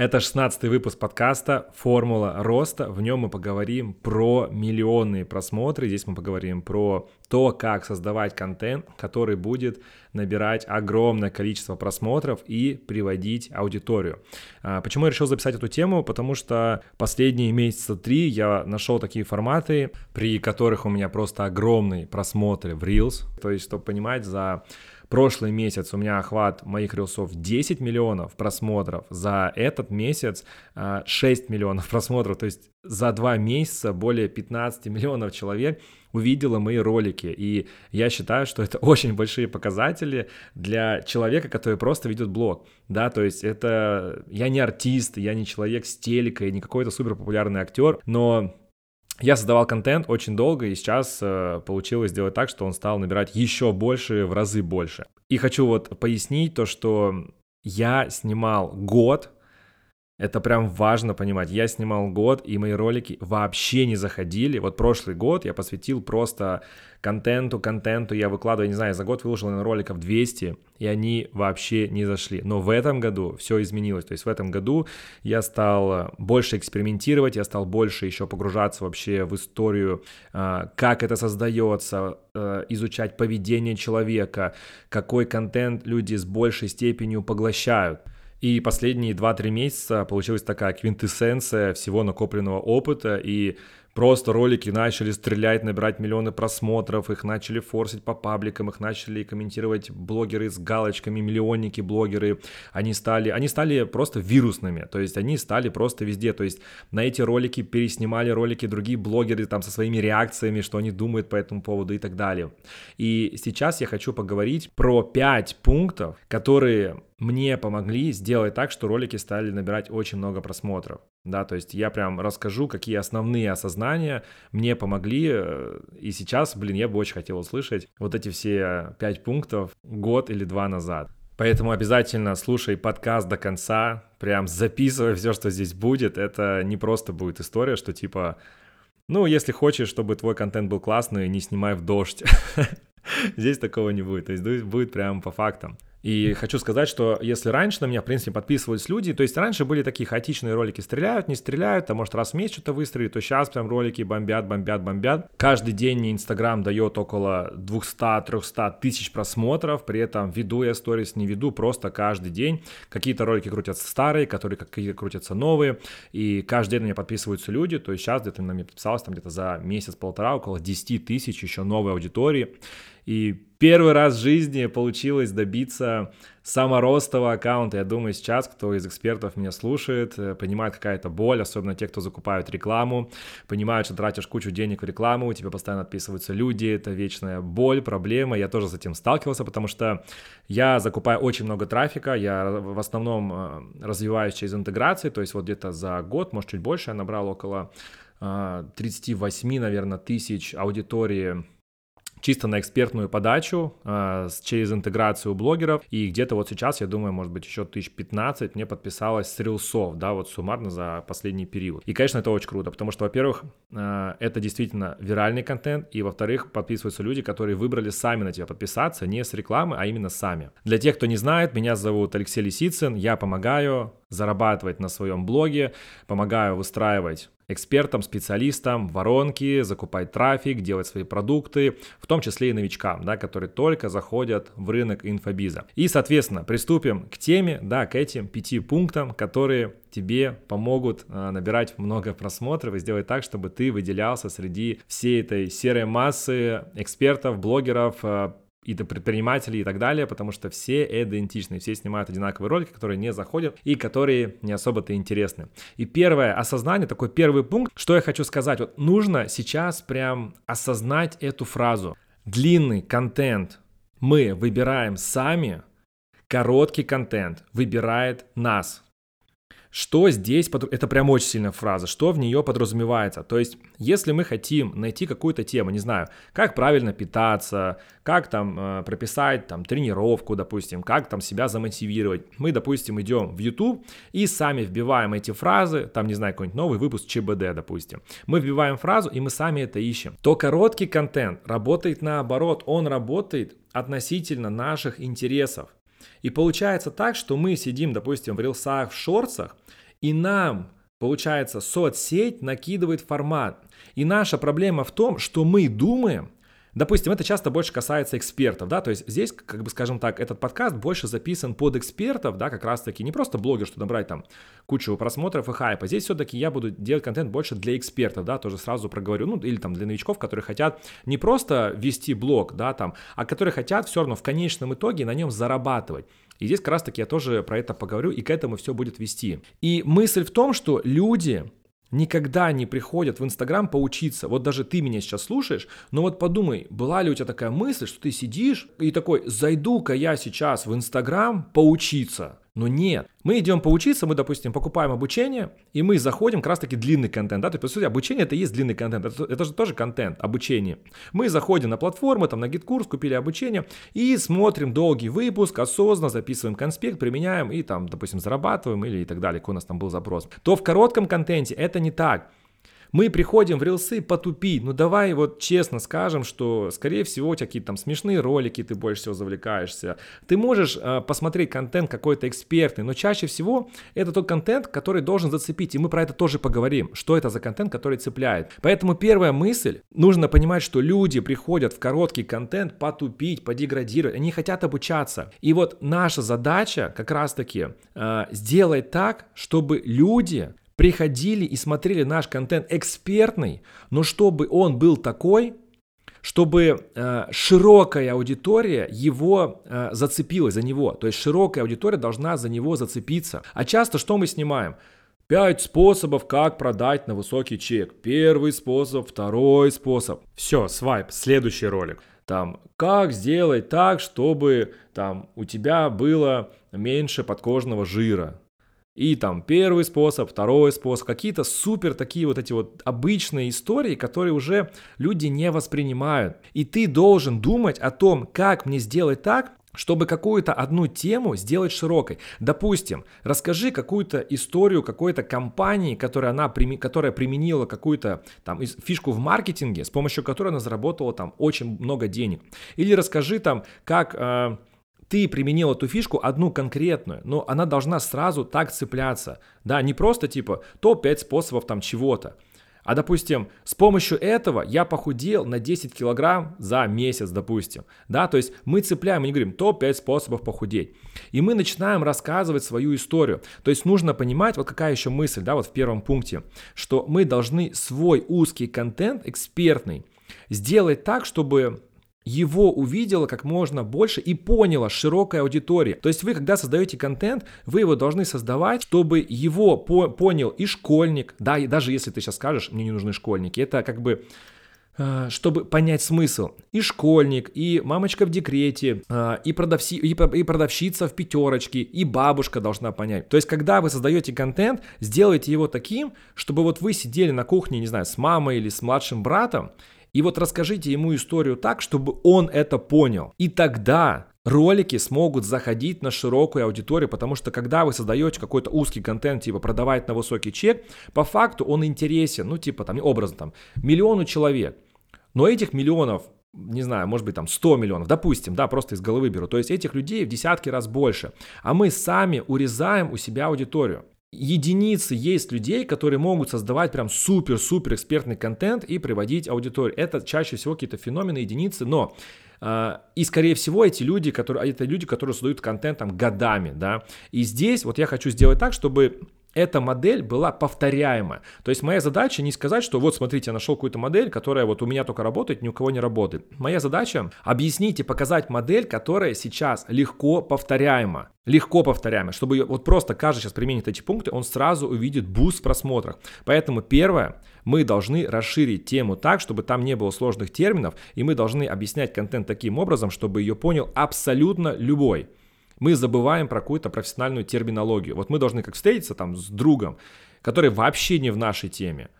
Это 16 выпуск подкаста «Формула роста». В нем мы поговорим про миллионные просмотры. Здесь мы поговорим про то, как создавать контент, который будет набирать огромное количество просмотров и приводить аудиторию. А, почему я решил записать эту тему? Потому что последние месяца три я нашел такие форматы, при которых у меня просто огромные просмотры в Reels. То есть, чтобы понимать, за прошлый месяц у меня охват моих рилсов 10 миллионов просмотров, за этот месяц 6 а, миллионов просмотров, то есть за два месяца более 15 миллионов человек увидела мои ролики, и я считаю, что это очень большие показатели для человека, который просто ведет блог, да, то есть это, я не артист, я не человек с телекой, не какой-то супер популярный актер, но я создавал контент очень долго, и сейчас э, получилось сделать так, что он стал набирать еще больше, в разы больше. И хочу вот пояснить то, что я снимал год это прям важно понимать. Я снимал год, и мои ролики вообще не заходили. Вот прошлый год я посвятил просто контенту, контенту. Я выкладываю, не знаю, за год выложил на роликов 200, и они вообще не зашли. Но в этом году все изменилось. То есть в этом году я стал больше экспериментировать, я стал больше еще погружаться вообще в историю, а, как это создается, а, изучать поведение человека, какой контент люди с большей степенью поглощают. И последние 2-3 месяца получилась такая квинтэссенция всего накопленного опыта, и просто ролики начали стрелять, набирать миллионы просмотров, их начали форсить по пабликам, их начали комментировать блогеры с галочками, миллионники блогеры, они стали, они стали просто вирусными, то есть они стали просто везде, то есть на эти ролики переснимали ролики другие блогеры там со своими реакциями, что они думают по этому поводу и так далее. И сейчас я хочу поговорить про 5 пунктов, которые мне помогли сделать так, что ролики стали набирать очень много просмотров. Да, то есть я прям расскажу, какие основные осознания мне помогли, э, и сейчас, блин, я бы очень хотел услышать вот эти все пять пунктов год или два назад. Поэтому обязательно слушай подкаст до конца, прям записывай все, что здесь будет. Это не просто будет история, что типа, ну, если хочешь, чтобы твой контент был классный, не снимай в дождь. Здесь такого не будет, то есть будет прям по фактам. И хочу сказать, что если раньше на меня, в принципе, подписывались люди, то есть раньше были такие хаотичные ролики, стреляют, не стреляют, а может раз в месяц что-то выстрелит, то сейчас прям ролики бомбят, бомбят, бомбят. Каждый день Инстаграм дает около 200-300 тысяч просмотров, при этом веду я сторис, не веду, просто каждый день. Какие-то ролики крутятся старые, которые какие-то крутятся новые, и каждый день на меня подписываются люди, то есть сейчас где-то на меня подписалось там где-то за месяц-полтора около 10 тысяч еще новой аудитории. И первый раз в жизни получилось добиться саморостового аккаунта. Я думаю, сейчас кто из экспертов меня слушает, э, понимает, какая это боль, особенно те, кто закупают рекламу, понимают, что тратишь кучу денег в рекламу, у тебя постоянно отписываются люди, это вечная боль, проблема. Я тоже с этим сталкивался, потому что я закупаю очень много трафика, я в основном э, развиваюсь через интеграции, то есть вот где-то за год, может чуть больше, я набрал около 38, э, наверное, тысяч аудитории чисто на экспертную подачу э, через интеграцию блогеров. И где-то вот сейчас, я думаю, может быть, еще тысяч 15 мне подписалось с рилсов, да, вот суммарно за последний период. И, конечно, это очень круто, потому что, во-первых, э, это действительно виральный контент, и, во-вторых, подписываются люди, которые выбрали сами на тебя подписаться, не с рекламы, а именно сами. Для тех, кто не знает, меня зовут Алексей Лисицын, я помогаю зарабатывать на своем блоге, помогаю выстраивать экспертам, специалистам воронки, закупать трафик, делать свои продукты, в том числе и новичкам, да, которые только заходят в рынок инфобиза. И, соответственно, приступим к теме, да, к этим пяти пунктам, которые тебе помогут э, набирать много просмотров и сделать так, чтобы ты выделялся среди всей этой серой массы экспертов, блогеров, э, и до предпринимателей и так далее, потому что все идентичны, все снимают одинаковые ролики, которые не заходят и которые не особо-то интересны. И первое осознание, такой первый пункт, что я хочу сказать, вот нужно сейчас прям осознать эту фразу. Длинный контент мы выбираем сами, короткий контент выбирает нас. Что здесь, это прям очень сильная фраза, что в нее подразумевается. То есть, если мы хотим найти какую-то тему, не знаю, как правильно питаться, как там э, прописать там тренировку, допустим, как там себя замотивировать, мы, допустим, идем в YouTube и сами вбиваем эти фразы, там, не знаю, какой-нибудь новый выпуск ЧБД, допустим. Мы вбиваем фразу, и мы сами это ищем. То короткий контент работает наоборот, он работает относительно наших интересов. И получается так, что мы сидим, допустим, в рилсах, в шорцах, И нам Получается, соцсеть накидывает формат. И наша проблема в том, что мы думаем, Допустим, это часто больше касается экспертов, да, то есть здесь, как бы, скажем так, этот подкаст больше записан под экспертов, да, как раз-таки не просто блогер, что набрать там кучу просмотров и хайпа. Здесь все-таки я буду делать контент больше для экспертов, да, тоже сразу проговорю, ну, или там для новичков, которые хотят не просто вести блог, да, там, а которые хотят все равно в конечном итоге на нем зарабатывать. И здесь как раз-таки я тоже про это поговорю, и к этому все будет вести. И мысль в том, что люди, никогда не приходят в Инстаграм поучиться. Вот даже ты меня сейчас слушаешь, но вот подумай, была ли у тебя такая мысль, что ты сидишь и такой, зайду-ка я сейчас в Инстаграм поучиться. Но нет. Мы идем поучиться, мы, допустим, покупаем обучение, и мы заходим как раз-таки длинный контент. Да? То есть, по сути, обучение это и есть длинный контент. Это, это же тоже контент, обучение. Мы заходим на платформы, там, на GetCourse, купили обучение, и смотрим долгий выпуск, осознанно записываем конспект, применяем, и там, допустим, зарабатываем, или и так далее, какой у нас там был запрос. То в коротком контенте это не так. Мы приходим в рилсы потупить. Ну давай вот честно скажем, что скорее всего у тебя какие-то там смешные ролики, ты больше всего завлекаешься. Ты можешь э, посмотреть контент какой-то экспертный, но чаще всего это тот контент, который должен зацепить. И мы про это тоже поговорим, что это за контент, который цепляет. Поэтому первая мысль, нужно понимать, что люди приходят в короткий контент потупить, подеградировать, они хотят обучаться. И вот наша задача как раз-таки э, сделать так, чтобы люди приходили и смотрели наш контент экспертный, но чтобы он был такой, чтобы э, широкая аудитория его э, зацепилась за него. То есть широкая аудитория должна за него зацепиться. А часто что мы снимаем? Пять способов, как продать на высокий чек. Первый способ, второй способ. Все, свайп, следующий ролик. Там, как сделать так, чтобы там у тебя было меньше подкожного жира. И там первый способ, второй способ, какие-то супер такие вот эти вот обычные истории, которые уже люди не воспринимают. И ты должен думать о том, как мне сделать так, чтобы какую-то одну тему сделать широкой. Допустим, расскажи какую-то историю какой-то компании, которая, она, которая применила какую-то там фишку в маркетинге, с помощью которой она заработала там очень много денег. Или расскажи там, как... Э, ты применил эту фишку одну конкретную, но она должна сразу так цепляться. Да, не просто типа топ-5 способов там чего-то. А допустим, с помощью этого я похудел на 10 килограмм за месяц, допустим. Да, то есть мы цепляем, не говорим топ-5 способов похудеть. И мы начинаем рассказывать свою историю. То есть нужно понимать, вот какая еще мысль, да, вот в первом пункте, что мы должны свой узкий контент, экспертный, сделать так, чтобы его увидела как можно больше и поняла широкая аудитория. То есть вы, когда создаете контент, вы его должны создавать, чтобы его по понял и школьник, да, и даже если ты сейчас скажешь, мне не нужны школьники, это как бы э, чтобы понять смысл. И школьник, и мамочка в декрете, э, и, продавси, и продавщица в пятерочке, и бабушка должна понять. То есть, когда вы создаете контент, сделайте его таким, чтобы вот вы сидели на кухне, не знаю, с мамой или с младшим братом, и вот расскажите ему историю так, чтобы он это понял. И тогда ролики смогут заходить на широкую аудиторию, потому что когда вы создаете какой-то узкий контент, типа продавать на высокий чек, по факту он интересен, ну типа там образно там миллиону человек. Но этих миллионов не знаю, может быть там 100 миллионов, допустим, да, просто из головы беру. То есть этих людей в десятки раз больше. А мы сами урезаем у себя аудиторию единицы есть людей, которые могут создавать прям супер-супер экспертный контент и приводить аудиторию. Это чаще всего какие-то феномены, единицы, но э, и, скорее всего, эти люди, которые, это люди, которые создают контент там годами, да. И здесь вот я хочу сделать так, чтобы эта модель была повторяема. То есть моя задача не сказать, что вот смотрите, я нашел какую-то модель, которая вот у меня только работает, ни у кого не работает. Моя задача объяснить и показать модель, которая сейчас легко повторяема. Легко повторяема, чтобы вот просто каждый сейчас применит эти пункты, он сразу увидит буст в просмотрах. Поэтому первое, мы должны расширить тему так, чтобы там не было сложных терминов, и мы должны объяснять контент таким образом, чтобы ее понял абсолютно любой мы забываем про какую-то профессиональную терминологию. Вот мы должны как встретиться там с другом, который вообще не в нашей теме,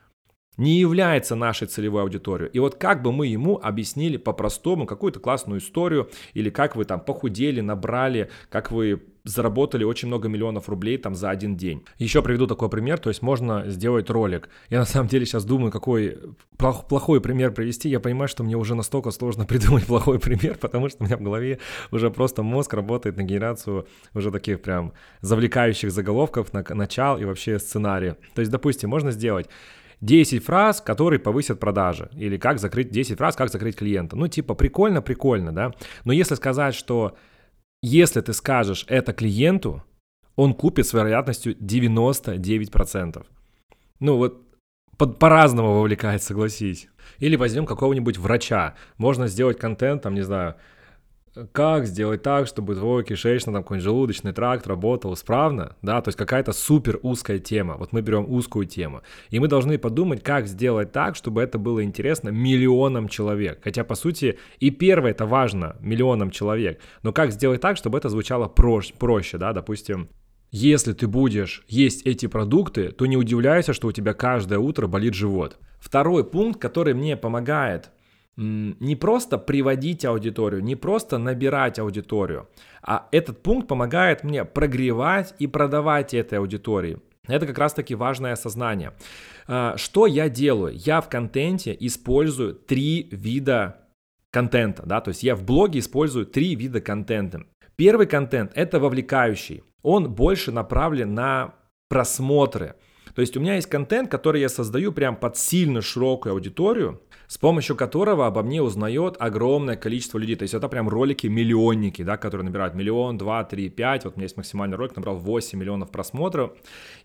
не является нашей целевой аудиторией. И вот как бы мы ему объяснили по-простому какую-то классную историю, или как вы там похудели, набрали, как вы заработали очень много миллионов рублей там за один день. Еще приведу такой пример, то есть можно сделать ролик. Я на самом деле сейчас думаю, какой плох, плохой пример привести. Я понимаю, что мне уже настолько сложно придумать плохой пример, потому что у меня в голове уже просто мозг работает на генерацию уже таких прям завлекающих заголовков, на начал и вообще сценария. То есть, допустим, можно сделать 10 фраз, которые повысят продажи. Или как закрыть 10 фраз, как закрыть клиента. Ну, типа, прикольно, прикольно, да. Но если сказать, что если ты скажешь это клиенту, он купит с вероятностью 99%. Ну вот по-разному вовлекает, согласись. Или возьмем какого-нибудь врача. Можно сделать контент, там, не знаю, как сделать так, чтобы твой кишечный, там, какой-нибудь желудочный тракт работал исправно, да, то есть какая-то супер узкая тема. Вот мы берем узкую тему, и мы должны подумать, как сделать так, чтобы это было интересно миллионам человек. Хотя, по сути, и первое это важно, миллионам человек, но как сделать так, чтобы это звучало проще, проще да, допустим, если ты будешь есть эти продукты, то не удивляйся, что у тебя каждое утро болит живот. Второй пункт, который мне помогает не просто приводить аудиторию, не просто набирать аудиторию, а этот пункт помогает мне прогревать и продавать этой аудитории. Это как раз таки важное осознание. А, что я делаю? Я в контенте использую три вида контента, да, то есть я в блоге использую три вида контента. Первый контент это вовлекающий, он больше направлен на просмотры. То есть у меня есть контент, который я создаю прям под сильно широкую аудиторию, с помощью которого обо мне узнает огромное количество людей. То есть это прям ролики-миллионники, да, которые набирают миллион, два, три, пять. Вот у меня есть максимальный ролик, набрал 8 миллионов просмотров.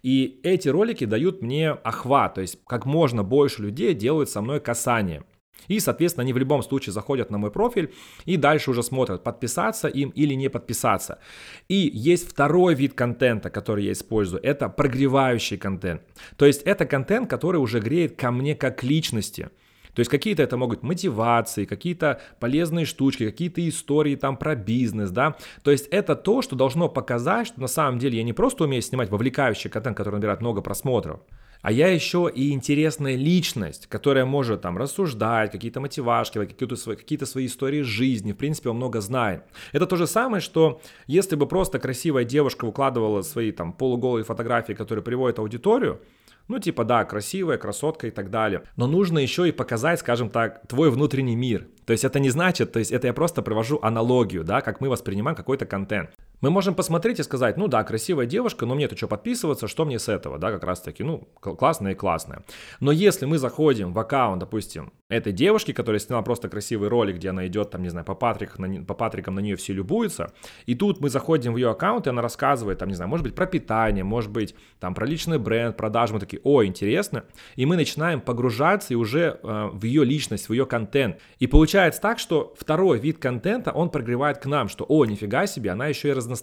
И эти ролики дают мне охват, то есть как можно больше людей делают со мной касание. И, соответственно, они в любом случае заходят на мой профиль и дальше уже смотрят, подписаться им или не подписаться. И есть второй вид контента, который я использую, это прогревающий контент. То есть это контент, который уже греет ко мне как личности. То есть какие-то это могут мотивации, какие-то полезные штучки, какие-то истории там про бизнес, да. То есть это то, что должно показать, что на самом деле я не просто умею снимать вовлекающий контент, который набирает много просмотров, а я еще и интересная личность, которая может там рассуждать, какие-то мотивашки, какие-то свои, какие свои истории жизни, в принципе, он много знает. Это то же самое, что если бы просто красивая девушка выкладывала свои там полуголые фотографии, которые приводят аудиторию, ну, типа, да, красивая, красотка и так далее. Но нужно еще и показать, скажем так, твой внутренний мир. То есть это не значит, то есть это я просто привожу аналогию, да, как мы воспринимаем какой-то контент. Мы можем посмотреть и сказать, ну да, красивая девушка, но мне-то что подписываться, что мне с этого, да, как раз таки, ну, классная и классная. Но если мы заходим в аккаунт, допустим, этой девушки, которая сняла просто красивый ролик, где она идет, там, не знаю, по, Патрик, на, по Патрикам на нее все любуются, и тут мы заходим в ее аккаунт, и она рассказывает, там, не знаю, может быть, про питание, может быть, там, про личный бренд, продажи, мы такие, о, интересно, и мы начинаем погружаться и уже э, в ее личность, в ее контент. И получается так, что второй вид контента, он прогревает к нам, что, о, нифига себе, она еще и разносторонняя,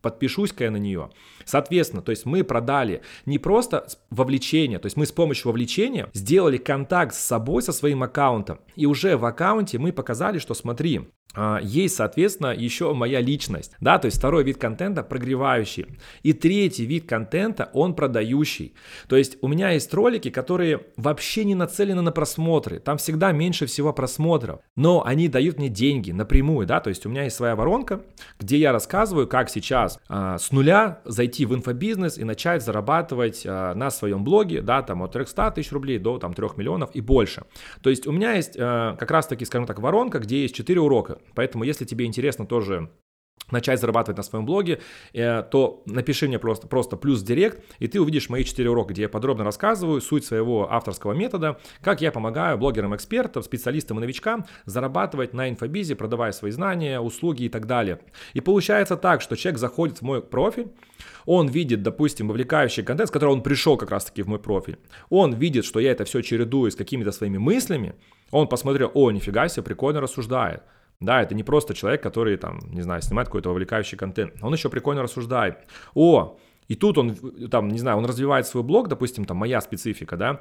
подпишусь-ка я на нее. Соответственно, то есть мы продали не просто вовлечение, то есть мы с помощью вовлечения сделали контакт с собой, со своим аккаунтом. И уже в аккаунте мы показали, что смотри, есть, соответственно, еще моя личность, да, то есть второй вид контента прогревающий. И третий вид контента, он продающий. То есть у меня есть ролики, которые вообще не нацелены на просмотры, там всегда меньше всего просмотров, но они дают мне деньги напрямую, да, то есть у меня есть своя воронка, где я рассказываю, как сейчас а, с нуля зайти в инфобизнес и начать зарабатывать а, на своем блоге, да, там от 300 тысяч рублей до там 3 миллионов и больше. То есть у меня есть а, как раз таки, скажем так, воронка, где есть 4 урока. Поэтому, если тебе интересно тоже начать зарабатывать на своем блоге, э, то напиши мне просто, просто плюс директ, и ты увидишь мои 4 урока, где я подробно рассказываю суть своего авторского метода, как я помогаю блогерам-экспертам, специалистам и новичкам зарабатывать на инфобизе, продавая свои знания, услуги и так далее. И получается так, что человек заходит в мой профиль, он видит, допустим, вовлекающий контент, с которого он пришел как раз-таки в мой профиль. Он видит, что я это все чередую с какими-то своими мыслями. Он посмотрел, о, нифига себе, прикольно рассуждает. Да, это не просто человек, который там, не знаю, снимает какой-то вовлекающий контент. Он еще прикольно рассуждает. О, и тут он, там, не знаю, он развивает свой блог, допустим, там, моя специфика, да,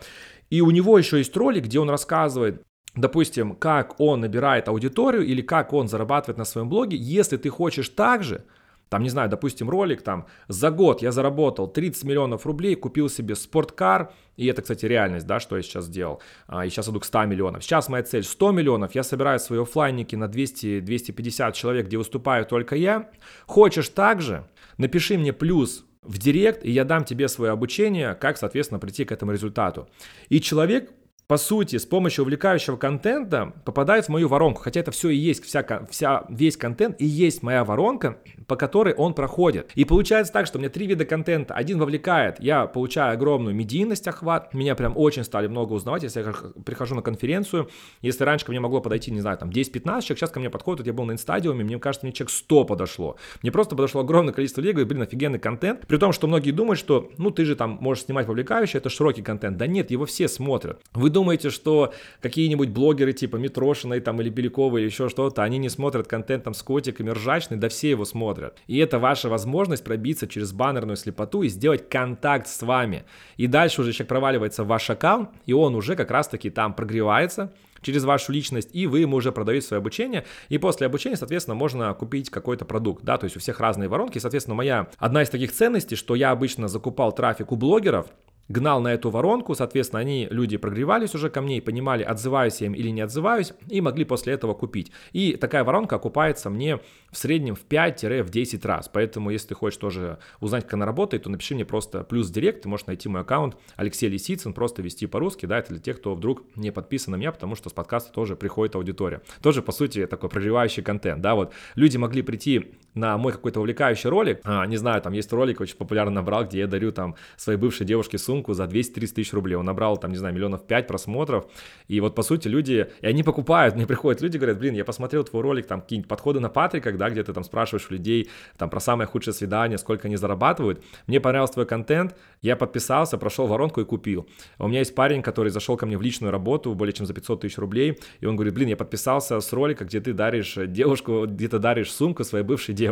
и у него еще есть ролик, где он рассказывает, допустим, как он набирает аудиторию или как он зарабатывает на своем блоге. Если ты хочешь так же, там, не знаю, допустим, ролик, там, за год я заработал 30 миллионов рублей, купил себе спорткар, и это, кстати, реальность, да, что я сейчас сделал. А, и сейчас иду к 100 миллионов. Сейчас моя цель 100 миллионов. Я собираю свои оффлайники на 200-250 человек, где выступаю только я. Хочешь также? Напиши мне плюс в директ, и я дам тебе свое обучение, как, соответственно, прийти к этому результату. И человек по сути, с помощью увлекающего контента попадает в мою воронку. Хотя это все и есть, вся, вся, весь контент и есть моя воронка, по которой он проходит. И получается так, что у меня три вида контента. Один вовлекает, я получаю огромную медийность, охват. Меня прям очень стали много узнавать, если я прихожу на конференцию. Если раньше ко мне могло подойти, не знаю, там 10-15 человек, сейчас ко мне подходит, вот я был на инстадиуме, мне кажется, мне человек 100 подошло. Мне просто подошло огромное количество людей, говорит, блин, офигенный контент. При том, что многие думают, что, ну, ты же там можешь снимать вовлекающий, это широкий контент. Да нет, его все смотрят. Вы думаете, что какие-нибудь блогеры типа Митрошиной там или Белякова или еще что-то, они не смотрят контент там с котиками ржачный, да все его смотрят. И это ваша возможность пробиться через баннерную слепоту и сделать контакт с вами. И дальше уже человек проваливается в ваш аккаунт, и он уже как раз-таки там прогревается, через вашу личность, и вы ему уже продаете свое обучение, и после обучения, соответственно, можно купить какой-то продукт, да, то есть у всех разные воронки, соответственно, моя одна из таких ценностей, что я обычно закупал трафик у блогеров, гнал на эту воронку, соответственно, они, люди прогревались уже ко мне и понимали, отзываюсь я им или не отзываюсь, и могли после этого купить. И такая воронка окупается мне в среднем в 5-10 раз, поэтому если ты хочешь тоже узнать, как она работает, то напиши мне просто плюс директ, ты можешь найти мой аккаунт Алексей Лисицын, просто вести по-русски, да, это для тех, кто вдруг не подписан на меня, потому что с подкаста тоже приходит аудитория. Тоже, по сути, такой прогревающий контент, да, вот люди могли прийти на мой какой-то увлекающий ролик, а, не знаю, там есть ролик очень популярный набрал, где я дарю там своей бывшей девушке сумку за 200-300 тысяч рублей, он набрал там, не знаю, миллионов 5 просмотров, и вот по сути люди, и они покупают, мне приходят люди, говорят, блин, я посмотрел твой ролик, там какие-нибудь подходы на Патрика, да, где ты там спрашиваешь людей там про самое худшее свидание, сколько они зарабатывают, мне понравился твой контент, я подписался, прошел воронку и купил. У меня есть парень, который зашел ко мне в личную работу более чем за 500 тысяч рублей, и он говорит, блин, я подписался с ролика, где ты даришь девушку, где ты даришь сумку своей бывшей девушке.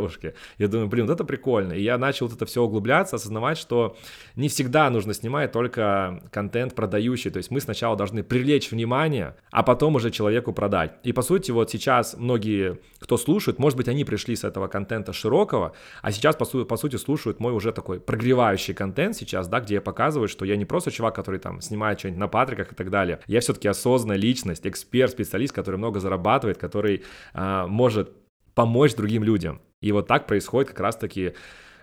Я думаю, блин, вот это прикольно. И я начал вот это все углубляться, осознавать, что не всегда нужно снимать только контент продающий. То есть мы сначала должны привлечь внимание, а потом уже человеку продать. И по сути вот сейчас многие, кто слушает, может быть, они пришли с этого контента широкого, а сейчас по, су- по сути слушают мой уже такой прогревающий контент сейчас, да, где я показываю, что я не просто чувак, который там снимает что-нибудь на патриках и так далее. Я все-таки осознанная личность, эксперт, специалист, который много зарабатывает, который а, может помочь другим людям. И вот так происходит как раз-таки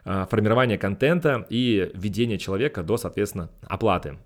а, формирование контента и введение человека до, соответственно, оплаты.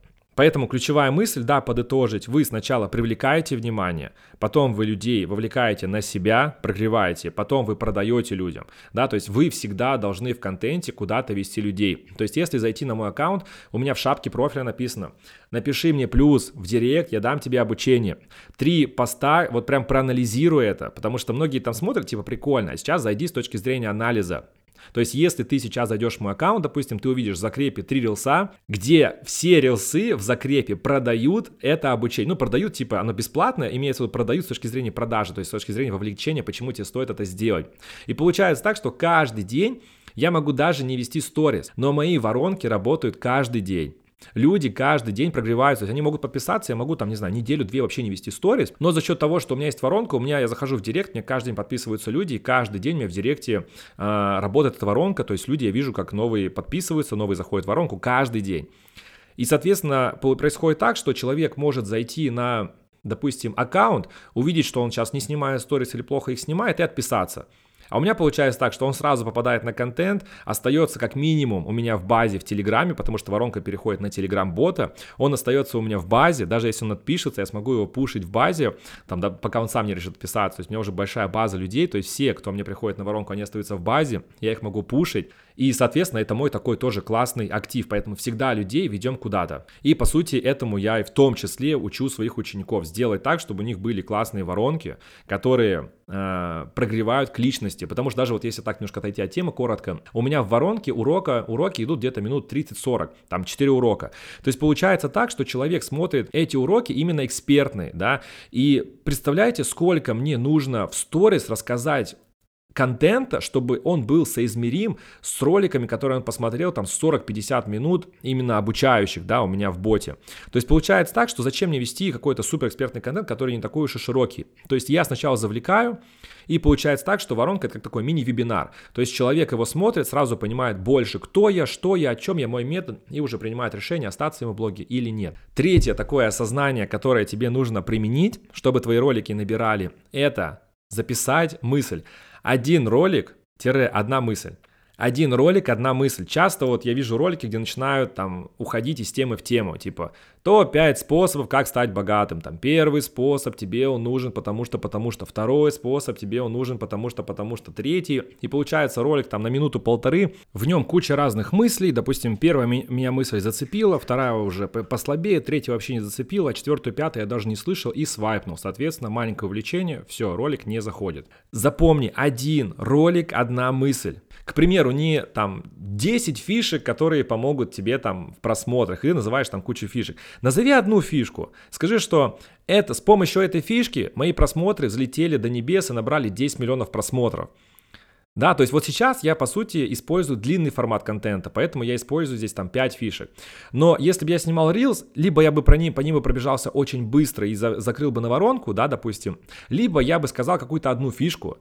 Поэтому ключевая мысль, да, подытожить, вы сначала привлекаете внимание, потом вы людей вовлекаете на себя, прогреваете, потом вы продаете людям, да, то есть вы всегда должны в контенте куда-то вести людей. То есть если зайти на мой аккаунт, у меня в шапке профиля написано, напиши мне плюс в директ, я дам тебе обучение. Три поста, вот прям проанализируй это, потому что многие там смотрят, типа, прикольно, а сейчас зайди с точки зрения анализа, то есть, если ты сейчас зайдешь в мой аккаунт, допустим, ты увидишь в закрепе три рилса, где все рилсы в закрепе продают это обучение. Ну, продают, типа, оно бесплатное, имеется в виду продают с точки зрения продажи, то есть с точки зрения вовлечения, почему тебе стоит это сделать. И получается так, что каждый день я могу даже не вести сторис, но мои воронки работают каждый день. Люди каждый день прогреваются, они могут подписаться, я могу там, не знаю, неделю-две вообще не вести сторис, но за счет того, что у меня есть воронка, у меня, я захожу в директ, мне каждый день подписываются люди, и каждый день меня в директе э, работает эта воронка, то есть люди, я вижу, как новые подписываются, новые заходят в воронку каждый день. И, соответственно, происходит так, что человек может зайти на, допустим, аккаунт, увидеть, что он сейчас не снимает сторис или плохо их снимает, и отписаться. А у меня получается так, что он сразу попадает на контент, остается как минимум у меня в базе в Телеграме, потому что воронка переходит на Телеграм-бота, он остается у меня в базе, даже если он отпишется, я смогу его пушить в базе, там, да, пока он сам не решит писаться, то есть у меня уже большая база людей, то есть все, кто мне приходит на воронку, они остаются в базе, я их могу пушить, и, соответственно, это мой такой тоже классный актив, поэтому всегда людей ведем куда-то. И, по сути, этому я и в том числе учу своих учеников сделать так, чтобы у них были классные воронки, которые э, прогревают к личности, потому что даже вот если так немножко отойти от темы коротко, у меня в воронке урока, уроки идут где-то минут 30-40, там 4 урока. То есть получается так, что человек смотрит эти уроки именно экспертные, да, и представляете, сколько мне нужно в сторис рассказать контента, чтобы он был соизмерим с роликами, которые он посмотрел там 40-50 минут именно обучающих, да, у меня в боте. То есть получается так, что зачем мне вести какой-то суперэкспертный контент, который не такой уж и широкий. То есть я сначала завлекаю, и получается так, что воронка это как такой мини-вебинар. То есть человек его смотрит, сразу понимает больше, кто я, что я, о чем я, мой метод, и уже принимает решение, остаться ему в блоге или нет. Третье такое осознание, которое тебе нужно применить, чтобы твои ролики набирали, это записать мысль. Один ролик, одна мысль. Один ролик, одна мысль. Часто вот я вижу ролики, где начинают там уходить из темы в тему, типа то 5 способов, как стать богатым. Там первый способ тебе он нужен, потому что, потому что. Второй способ тебе он нужен, потому что, потому что. Третий. И получается ролик там на минуту-полторы. В нем куча разных мыслей. Допустим, первая меня мысль зацепила, вторая уже послабее, третья вообще не зацепила, а четвертую, пятую я даже не слышал и свайпнул. Соответственно, маленькое увлечение, все, ролик не заходит. Запомни, один ролик, одна мысль. К примеру, не там 10 фишек, которые помогут тебе там в просмотрах, и называешь там кучу фишек. Назови одну фишку. Скажи, что это, с помощью этой фишки мои просмотры взлетели до небес и набрали 10 миллионов просмотров. Да, то есть вот сейчас я, по сути, использую длинный формат контента, поэтому я использую здесь там 5 фишек. Но если бы я снимал Reels, либо я бы про ним, по ним бы пробежался очень быстро и за, закрыл бы на воронку, да, допустим, либо я бы сказал какую-то одну фишку,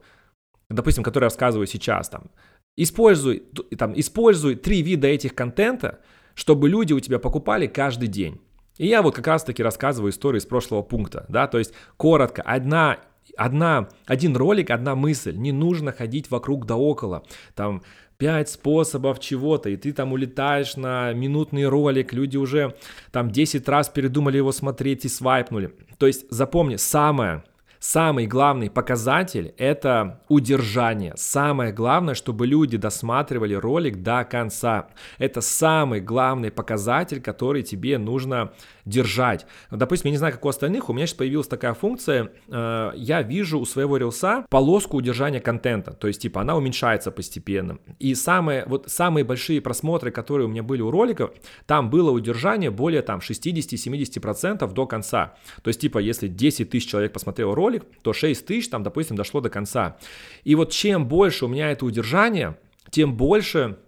допустим, которую я рассказываю сейчас, там, используй, там, используй три вида этих контента, чтобы люди у тебя покупали каждый день. И я вот как раз-таки рассказываю историю из прошлого пункта, да, то есть коротко, одна одна, один ролик, одна мысль. Не нужно ходить вокруг да около. Там пять способов чего-то, и ты там улетаешь на минутный ролик, люди уже там 10 раз передумали его смотреть и свайпнули. То есть запомни, самое Самый главный показатель – это удержание. Самое главное, чтобы люди досматривали ролик до конца. Это самый главный показатель, который тебе нужно держать. Допустим, я не знаю, как у остальных, у меня сейчас появилась такая функция, э, я вижу у своего рилса полоску удержания контента, то есть типа она уменьшается постепенно. И самые, вот самые большие просмотры, которые у меня были у роликов, там было удержание более там 60-70% до конца. То есть типа если 10 тысяч человек посмотрел ролик, то 6 тысяч там, допустим, дошло до конца. И вот чем больше у меня это удержание, тем больше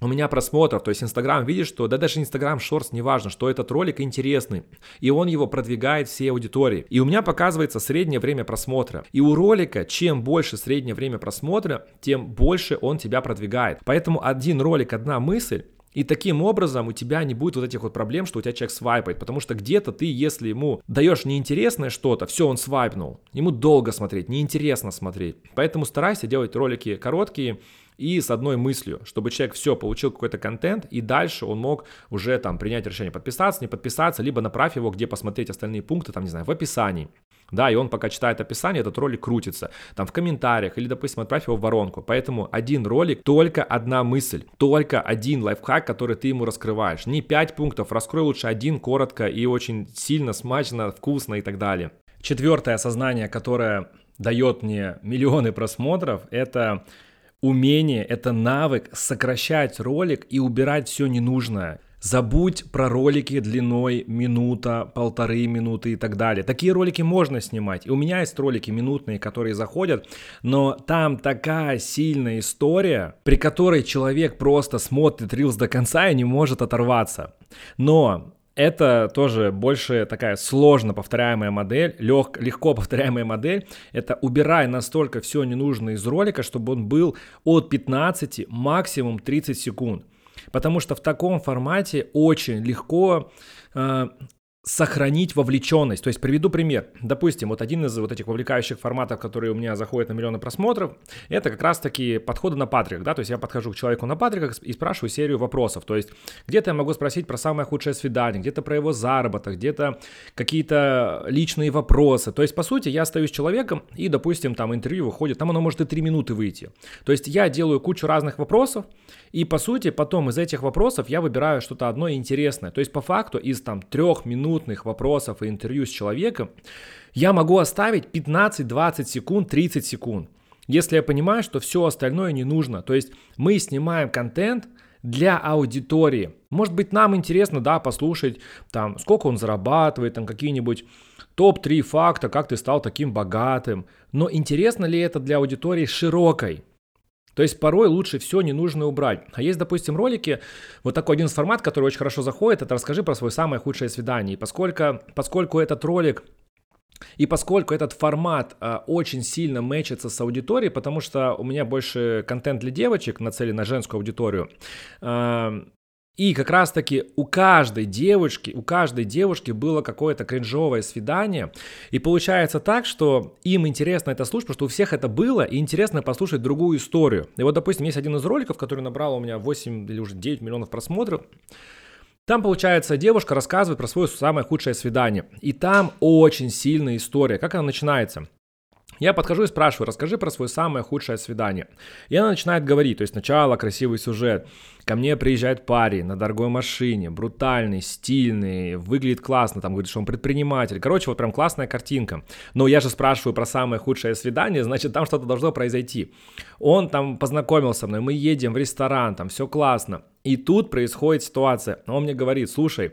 у меня просмотров, то есть Инстаграм видит, что, да даже Инстаграм Шорс, неважно, что этот ролик интересный, и он его продвигает всей аудитории. И у меня показывается среднее время просмотра. И у ролика, чем больше среднее время просмотра, тем больше он тебя продвигает. Поэтому один ролик, одна мысль, и таким образом у тебя не будет вот этих вот проблем, что у тебя человек свайпает, потому что где-то ты, если ему даешь неинтересное что-то, все, он свайпнул, ему долго смотреть, неинтересно смотреть. Поэтому старайся делать ролики короткие, и с одной мыслью, чтобы человек все получил какой-то контент, и дальше он мог уже там принять решение подписаться, не подписаться, либо направь его, где посмотреть остальные пункты, там, не знаю, в описании. Да, и он пока читает описание, этот ролик крутится, там в комментариях, или, допустим, отправь его в воронку. Поэтому один ролик, только одна мысль, только один лайфхак, который ты ему раскрываешь. Не пять пунктов, раскрой лучше один коротко и очень сильно, смачно, вкусно и так далее. Четвертое осознание, которое дает мне миллионы просмотров, это Умение — это навык сокращать ролик и убирать все ненужное. Забудь про ролики длиной минута, полторы минуты и так далее. Такие ролики можно снимать. И у меня есть ролики минутные, которые заходят, но там такая сильная история, при которой человек просто смотрит рилс до конца и не может оторваться. Но это тоже больше такая сложно повторяемая модель, лег, легко повторяемая модель. Это убирай настолько все ненужное из ролика, чтобы он был от 15 максимум 30 секунд. Потому что в таком формате очень легко э, сохранить вовлеченность. То есть приведу пример. Допустим, вот один из вот этих вовлекающих форматов, которые у меня заходят на миллионы просмотров, это как раз-таки подходы на Патрик, да, то есть я подхожу к человеку на Патриках и спрашиваю серию вопросов. То есть где-то я могу спросить про самое худшее свидание, где-то про его заработок, где-то какие-то личные вопросы. То есть, по сути, я остаюсь человеком и, допустим, там интервью выходит, там оно может и три минуты выйти. То есть я делаю кучу разных вопросов, и, по сути, потом из этих вопросов я выбираю что-то одно интересное. То есть, по факту, из там трех минутных вопросов и интервью с человеком, я могу оставить 15, 20 секунд, 30 секунд. Если я понимаю, что все остальное не нужно. То есть мы снимаем контент для аудитории. Может быть, нам интересно, да, послушать, там, сколько он зарабатывает, там, какие-нибудь топ-3 факта, как ты стал таким богатым. Но интересно ли это для аудитории широкой? То есть порой лучше все ненужное убрать. А есть, допустим, ролики, вот такой один формат, который очень хорошо заходит, это расскажи про свое самое худшее свидание. И поскольку, поскольку этот ролик и поскольку этот формат э, очень сильно мэчится с аудиторией, потому что у меня больше контент для девочек нацелен на женскую аудиторию, э, и как раз-таки у каждой девушки, у каждой девушки было какое-то кринжовое свидание. И получается так, что им интересно это слушать, потому что у всех это было, и интересно послушать другую историю. И вот, допустим, есть один из роликов, который набрал у меня 8 или уже 9 миллионов просмотров. Там, получается, девушка рассказывает про свое самое худшее свидание. И там очень сильная история. Как она начинается? Я подхожу и спрашиваю, расскажи про свое самое худшее свидание. И она начинает говорить, то есть сначала красивый сюжет. Ко мне приезжает парень на дорогой машине, брутальный, стильный, выглядит классно, там говорит, что он предприниматель. Короче, вот прям классная картинка. Но я же спрашиваю про самое худшее свидание, значит, там что-то должно произойти. Он там познакомился со мной, мы едем в ресторан, там все классно. И тут происходит ситуация. Он мне говорит, слушай,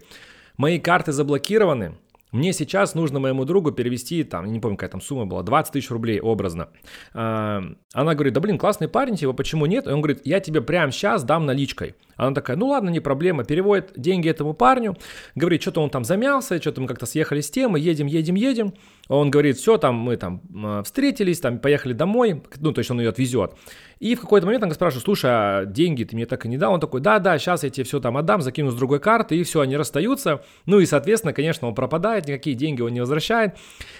мои карты заблокированы, мне сейчас нужно моему другу перевести, там, не помню, какая там сумма была, 20 тысяч рублей образно. А, она говорит, да блин, классный парень, типа, почему нет? И он говорит, я тебе прямо сейчас дам наличкой. Она такая, ну ладно, не проблема, переводит деньги этому парню, говорит, что-то он там замялся, что-то мы как-то съехали с темы, едем, едем, едем. Он говорит, все, там мы там а, встретились, там поехали домой, ну, то есть он ее отвезет. И в какой-то момент она спрашивает, слушай, а деньги ты мне так и не дал? Он такой, да-да, сейчас я тебе все там отдам, закину с другой карты, и все, они расстаются. Ну и, соответственно, конечно, он пропадает, никакие деньги он не возвращает.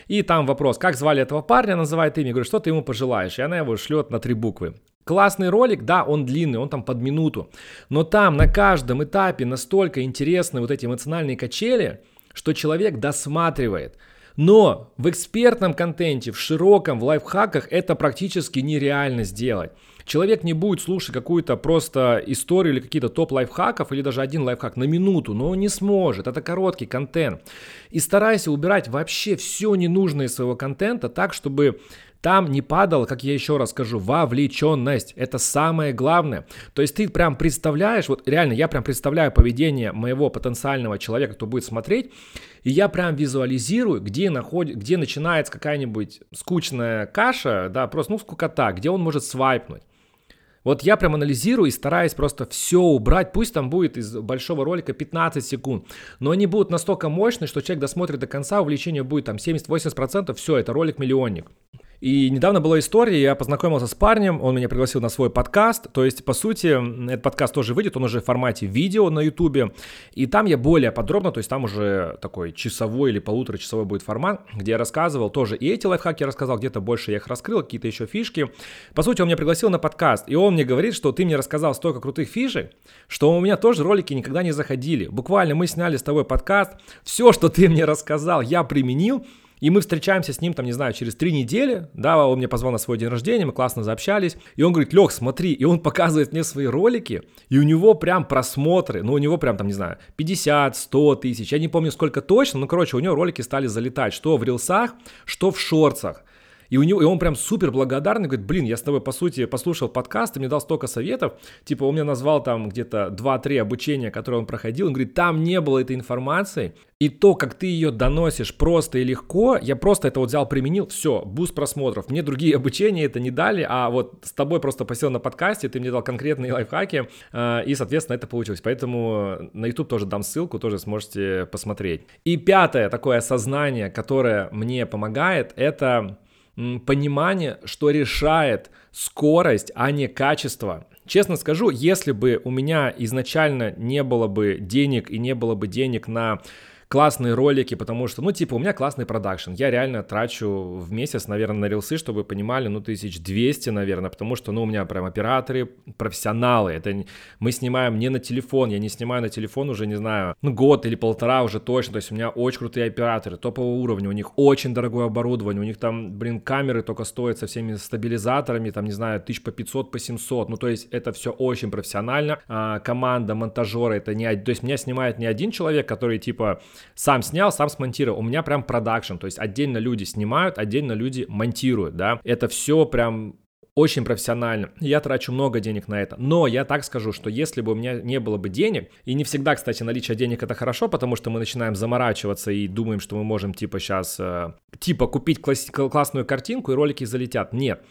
И там вопрос, как звали этого парня, называет имя, говорит, что ты ему пожелаешь? И она его шлет на три буквы. Классный ролик, да, он длинный, он там под минуту. Но там на каждом этапе настолько интересны вот эти эмоциональные качели, что человек досматривает. Но в экспертном контенте, в широком, в лайфхаках это практически нереально сделать. Человек не будет слушать какую-то просто историю или какие-то топ лайфхаков или даже один лайфхак на минуту, но он не сможет. Это короткий контент. И старайся убирать вообще все ненужное из своего контента так, чтобы там не падала, как я еще раз скажу, вовлеченность. Это самое главное. То есть ты прям представляешь, вот реально я прям представляю поведение моего потенциального человека, кто будет смотреть, и я прям визуализирую, где, находит, где начинается какая-нибудь скучная каша, да, просто, ну, скукота, где он может свайпнуть. Вот я прям анализирую и стараюсь просто все убрать. Пусть там будет из большого ролика 15 секунд, но они будут настолько мощные, что человек досмотрит до конца, увлечение будет там 70-80%, все, это ролик миллионник. И недавно была история, я познакомился с парнем, он меня пригласил на свой подкаст, то есть, по сути, этот подкаст тоже выйдет, он уже в формате видео на ютубе, и там я более подробно, то есть там уже такой часовой или полуторачасовой будет формат, где я рассказывал тоже и эти лайфхаки я рассказал, где-то больше я их раскрыл, какие-то еще фишки. По сути, он меня пригласил на подкаст, и он мне говорит, что ты мне рассказал столько крутых фишек, что у меня тоже ролики никогда не заходили. Буквально мы сняли с тобой подкаст, все, что ты мне рассказал, я применил, и мы встречаемся с ним, там, не знаю, через три недели, да, он мне позвал на свой день рождения, мы классно заобщались, и он говорит, Лех, смотри, и он показывает мне свои ролики, и у него прям просмотры, ну, у него прям, там, не знаю, 50, 100 тысяч, я не помню сколько точно, но, короче, у него ролики стали залетать, что в рилсах, что в шорцах. И, у него, и он прям супер благодарный, говорит, блин, я с тобой, по сути, послушал подкаст, ты мне дал столько советов, типа, он мне назвал там где-то 2-3 обучения, которые он проходил, он говорит, там не было этой информации, и то, как ты ее доносишь просто и легко, я просто это вот взял, применил, все, буст просмотров. Мне другие обучения это не дали, а вот с тобой просто посидел на подкасте, ты мне дал конкретные лайфхаки, э, и, соответственно, это получилось. Поэтому на YouTube тоже дам ссылку, тоже сможете посмотреть. И пятое такое осознание, которое мне помогает, это понимание, что решает скорость, а не качество. Честно скажу, если бы у меня изначально не было бы денег и не было бы денег на классные ролики, потому что, ну, типа, у меня классный продакшн. Я реально трачу в месяц, наверное, на рилсы, чтобы вы понимали, ну, 1200, наверное, потому что, ну, у меня прям операторы профессионалы. Это мы снимаем не на телефон, я не снимаю на телефон уже, не знаю, ну, год или полтора уже точно. То есть у меня очень крутые операторы, топового уровня, у них очень дорогое оборудование, у них там, блин, камеры только стоят со всеми стабилизаторами, там, не знаю, тысяч по 500, по 700. Ну, то есть это все очень профессионально. А, команда монтажера, это не... То есть меня снимает не один человек, который, типа, сам снял, сам смонтировал. У меня прям продакшн, то есть отдельно люди снимают, отдельно люди монтируют, да. Это все прям очень профессионально. Я трачу много денег на это. Но я так скажу, что если бы у меня не было бы денег, и не всегда, кстати, наличие денег это хорошо, потому что мы начинаем заморачиваться и думаем, что мы можем типа сейчас, э, типа купить класс- классную картинку и ролики залетят. Нет.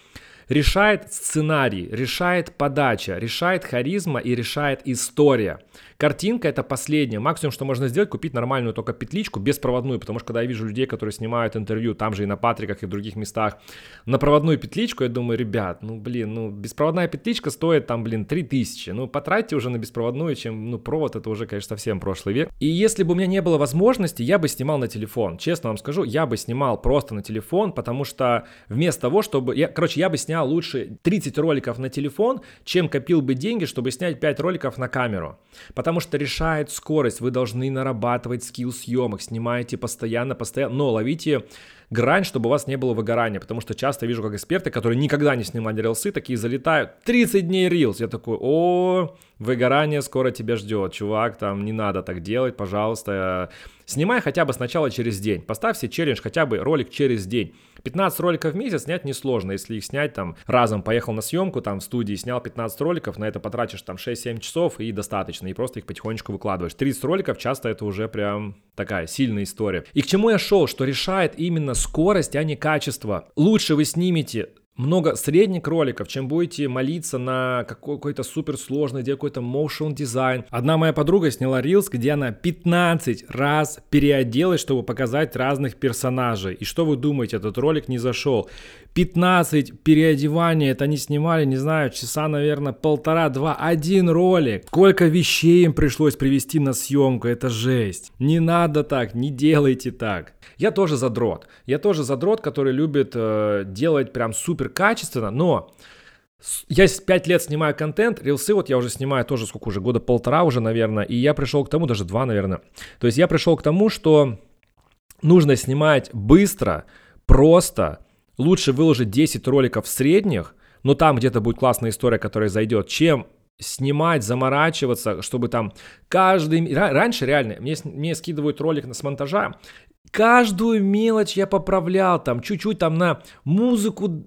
Решает сценарий, решает подача, решает харизма и решает история. Картинка это последнее. Максимум, что можно сделать, купить нормальную только петличку, беспроводную, потому что когда я вижу людей, которые снимают интервью, там же и на Патриках, и в других местах, на проводную петличку, я думаю, ребят, ну блин, ну беспроводная петличка стоит там, блин, 3000. Ну потратьте уже на беспроводную, чем, ну провод это уже, конечно, совсем прошлый век. И если бы у меня не было возможности, я бы снимал на телефон. Честно вам скажу, я бы снимал просто на телефон, потому что вместо того, чтобы... Я, короче, я бы снял лучше 30 роликов на телефон, чем копил бы деньги, чтобы снять 5 роликов на камеру. Потому что решает скорость, вы должны нарабатывать скилл съемок, снимаете постоянно, постоянно, но ловите грань, чтобы у вас не было выгорания, потому что часто вижу, как эксперты, которые никогда не снимали рилсы, такие залетают, 30 дней рилс, я такой, о, выгорание скоро тебя ждет, чувак, там не надо так делать, пожалуйста, снимай хотя бы сначала через день, поставь себе челлендж хотя бы ролик через день, 15 роликов в месяц снять несложно, если их снять там разом, поехал на съемку там в студии, снял 15 роликов, на это потратишь там 6-7 часов и достаточно, и просто их потихонечку выкладываешь. 30 роликов часто это уже прям такая сильная история. И к чему я шел, что решает именно скорость, а не качество. Лучше вы снимете много средних роликов, чем будете молиться на какой-то суперсложный, где какой-то motion дизайн. Одна моя подруга сняла рилс, где она 15 раз переоделась, чтобы показать разных персонажей. И что вы думаете, этот ролик не зашел? 15 переодеваний, это они снимали, не знаю, часа, наверное, полтора-два, один ролик. Сколько вещей им пришлось привести на съемку, это жесть. Не надо так, не делайте так. Я тоже задрот. Я тоже задрот, который любит э, делать прям супер качественно, но я 5 лет снимаю контент, рилсы вот я уже снимаю тоже сколько уже, года полтора уже, наверное, и я пришел к тому, даже два, наверное. То есть я пришел к тому, что нужно снимать быстро, просто, лучше выложить 10 роликов средних, но там где-то будет классная история, которая зайдет, чем снимать, заморачиваться, чтобы там каждый... Раньше реально, мне, мне скидывают ролик с монтажа, каждую мелочь я поправлял, там чуть-чуть там на музыку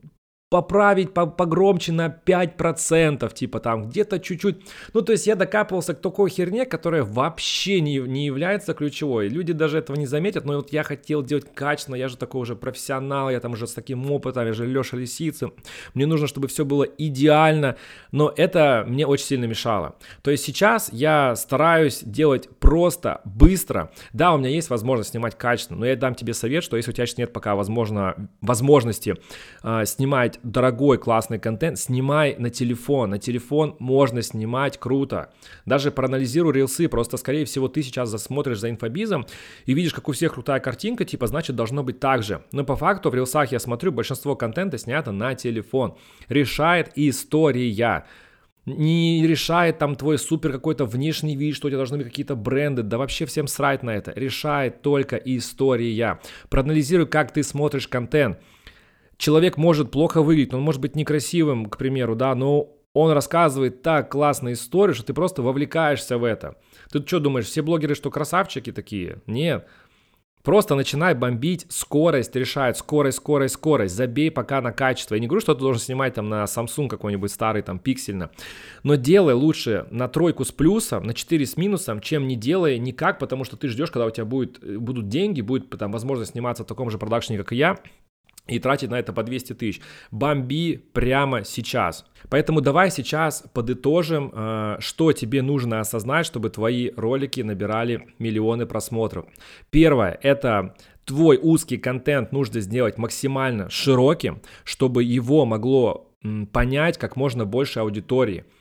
поправить погромче на 5%, типа там где-то чуть-чуть. Ну, то есть я докапывался к такой херне, которая вообще не, не является ключевой. Люди даже этого не заметят, но вот я хотел делать качественно, я же такой уже профессионал, я там уже с таким опытом, я же Леша Лисицы. Мне нужно, чтобы все было идеально, но это мне очень сильно мешало. То есть сейчас я стараюсь делать просто, быстро. Да, у меня есть возможность снимать качественно, но я дам тебе совет, что если у тебя сейчас нет пока возможно, возможности э, снимать дорогой классный контент, снимай на телефон. На телефон можно снимать круто. Даже проанализируй рилсы, просто скорее всего ты сейчас засмотришь за инфобизом и видишь, как у всех крутая картинка, типа значит должно быть так же. Но по факту в рилсах я смотрю, большинство контента снято на телефон. Решает история не решает там твой супер какой-то внешний вид, что у тебя должны быть какие-то бренды, да вообще всем срать на это. Решает только история. Проанализируй, как ты смотришь контент человек может плохо выглядеть, он может быть некрасивым, к примеру, да, но он рассказывает так классную историю, что ты просто вовлекаешься в это. Ты что думаешь, все блогеры, что красавчики такие? Нет. Просто начинай бомбить, скорость решает, скорость, скорость, скорость, забей пока на качество. Я не говорю, что ты должен снимать там на Samsung какой-нибудь старый, там, пиксельно, но делай лучше на тройку с плюсом, на 4 с минусом, чем не делая никак, потому что ты ждешь, когда у тебя будет, будут деньги, будет там возможность сниматься в таком же продакшене, как и я, и тратить на это по 200 тысяч. Бомби прямо сейчас. Поэтому давай сейчас подытожим, э, что тебе нужно осознать, чтобы твои ролики набирали миллионы просмотров. Первое – это твой узкий контент нужно сделать максимально широким, чтобы его могло понять как можно больше аудитории –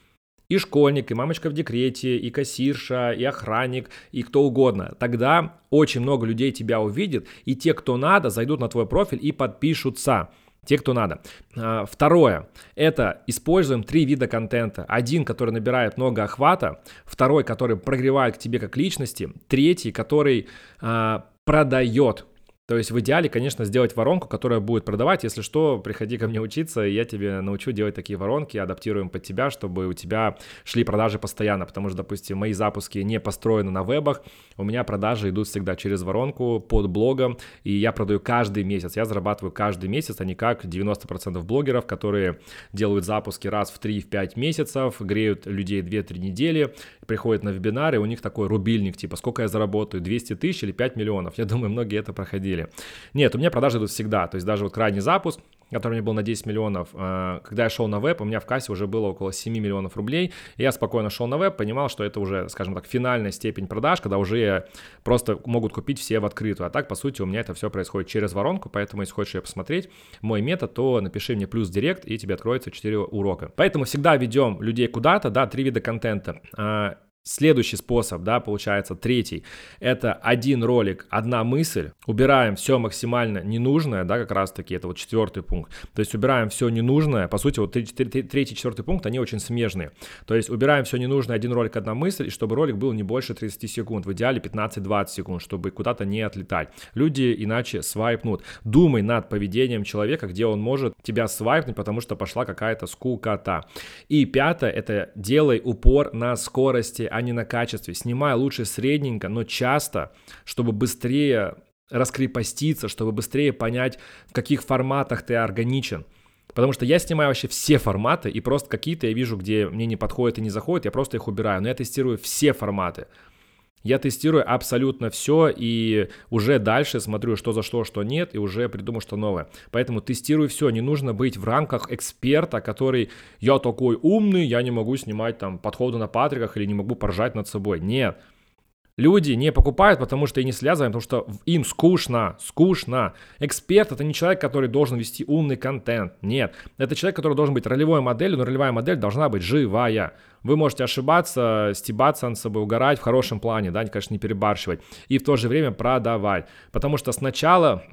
и школьник, и мамочка в декрете, и кассирша, и охранник, и кто угодно. Тогда очень много людей тебя увидит, и те, кто надо, зайдут на твой профиль и подпишутся. Те, кто надо. А, второе. Это используем три вида контента. Один, который набирает много охвата. Второй, который прогревает к тебе как личности. Третий, который а, продает. То есть в идеале, конечно, сделать воронку, которая будет продавать. Если что, приходи ко мне учиться, и я тебе научу делать такие воронки, адаптируем под тебя, чтобы у тебя шли продажи постоянно. Потому что, допустим, мои запуски не построены на вебах, у меня продажи идут всегда через воронку под блогом, и я продаю каждый месяц. Я зарабатываю каждый месяц, а не как 90% блогеров, которые делают запуски раз в 3-5 месяцев, греют людей 2-3 недели, приходят на вебинары, у них такой рубильник, типа, сколько я заработаю, 200 тысяч или 5 миллионов. Я думаю, многие это проходили. Нет, у меня продажи идут всегда, то есть даже вот крайний запуск, который у меня был на 10 миллионов, э, когда я шел на веб, у меня в кассе уже было около 7 миллионов рублей, и я спокойно шел на веб, понимал, что это уже, скажем так, финальная степень продаж, когда уже просто могут купить все в открытую, а так, по сути, у меня это все происходит через воронку, поэтому, если хочешь ее посмотреть, мой метод, то напиши мне плюс директ, и тебе откроется 4 урока. Поэтому всегда ведем людей куда-то, да, три вида контента. А, Следующий способ, да, получается, третий, это один ролик, одна мысль, убираем все максимально ненужное, да, как раз таки, это вот четвертый пункт, то есть убираем все ненужное, по сути, вот третий, четвертый пункт, они очень смежные, то есть убираем все ненужное, один ролик, одна мысль, и чтобы ролик был не больше 30 секунд, в идеале 15-20 секунд, чтобы куда-то не отлетать. Люди иначе свайпнут. Думай над поведением человека, где он может тебя свайпнуть, потому что пошла какая-то скукота. И пятое, это делай упор на скорости, а не на качестве. Снимай лучше средненько, но часто, чтобы быстрее раскрепоститься, чтобы быстрее понять, в каких форматах ты органичен. Потому что я снимаю вообще все форматы, и просто какие-то я вижу, где мне не подходят и не заходят, я просто их убираю. Но я тестирую все форматы. Я тестирую абсолютно все и уже дальше смотрю, что за что, что нет, и уже придумаю, что новое. Поэтому тестирую все. Не нужно быть в рамках эксперта, который я такой умный, я не могу снимать там подходы на патриках или не могу поржать над собой. Нет. Люди не покупают, потому что и не связаны, потому что им скучно, скучно. Эксперт это не человек, который должен вести умный контент. Нет, это человек, который должен быть ролевой моделью, но ролевая модель должна быть живая. Вы можете ошибаться, стебаться над собой, угорать в хорошем плане, да, конечно, не перебарщивать. И в то же время продавать. Потому что сначала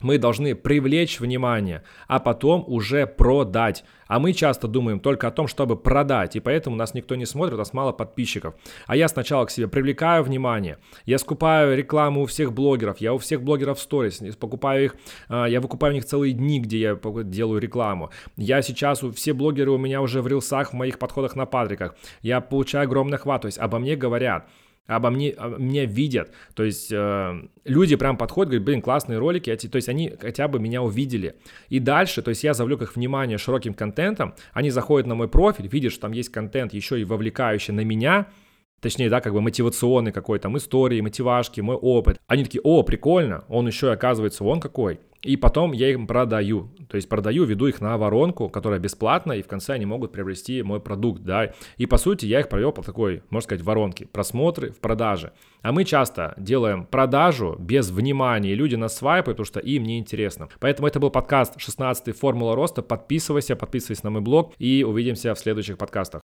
мы должны привлечь внимание, а потом уже продать. А мы часто думаем только о том, чтобы продать, и поэтому нас никто не смотрит, у нас мало подписчиков. А я сначала к себе привлекаю внимание, я скупаю рекламу у всех блогеров, я у всех блогеров сторис, покупаю их, а, я выкупаю у них целые дни, где я делаю рекламу. Я сейчас, все блогеры у меня уже в рилсах, в моих подходах на патриках, я получаю огромный охват, то есть обо мне говорят обо мне, меня видят. То есть э, люди прям подходят, говорят, блин, классные ролики, то есть они хотя бы меня увидели. И дальше, то есть я завлек их внимание широким контентом, они заходят на мой профиль, видят, что там есть контент еще и вовлекающий на меня, точнее, да, как бы мотивационный какой-то, там истории, мотивашки, мой опыт. Они такие, о, прикольно, он еще, оказывается, он какой. И потом я им продаю. То есть продаю, веду их на воронку, которая бесплатная, и в конце они могут приобрести мой продукт, да. И по сути я их провел по такой, можно сказать, воронке. Просмотры в продаже. А мы часто делаем продажу без внимания, люди нас свайпают, потому что им не интересно. Поэтому это был подкаст 16 «Формула роста». Подписывайся, подписывайся на мой блог, и увидимся в следующих подкастах.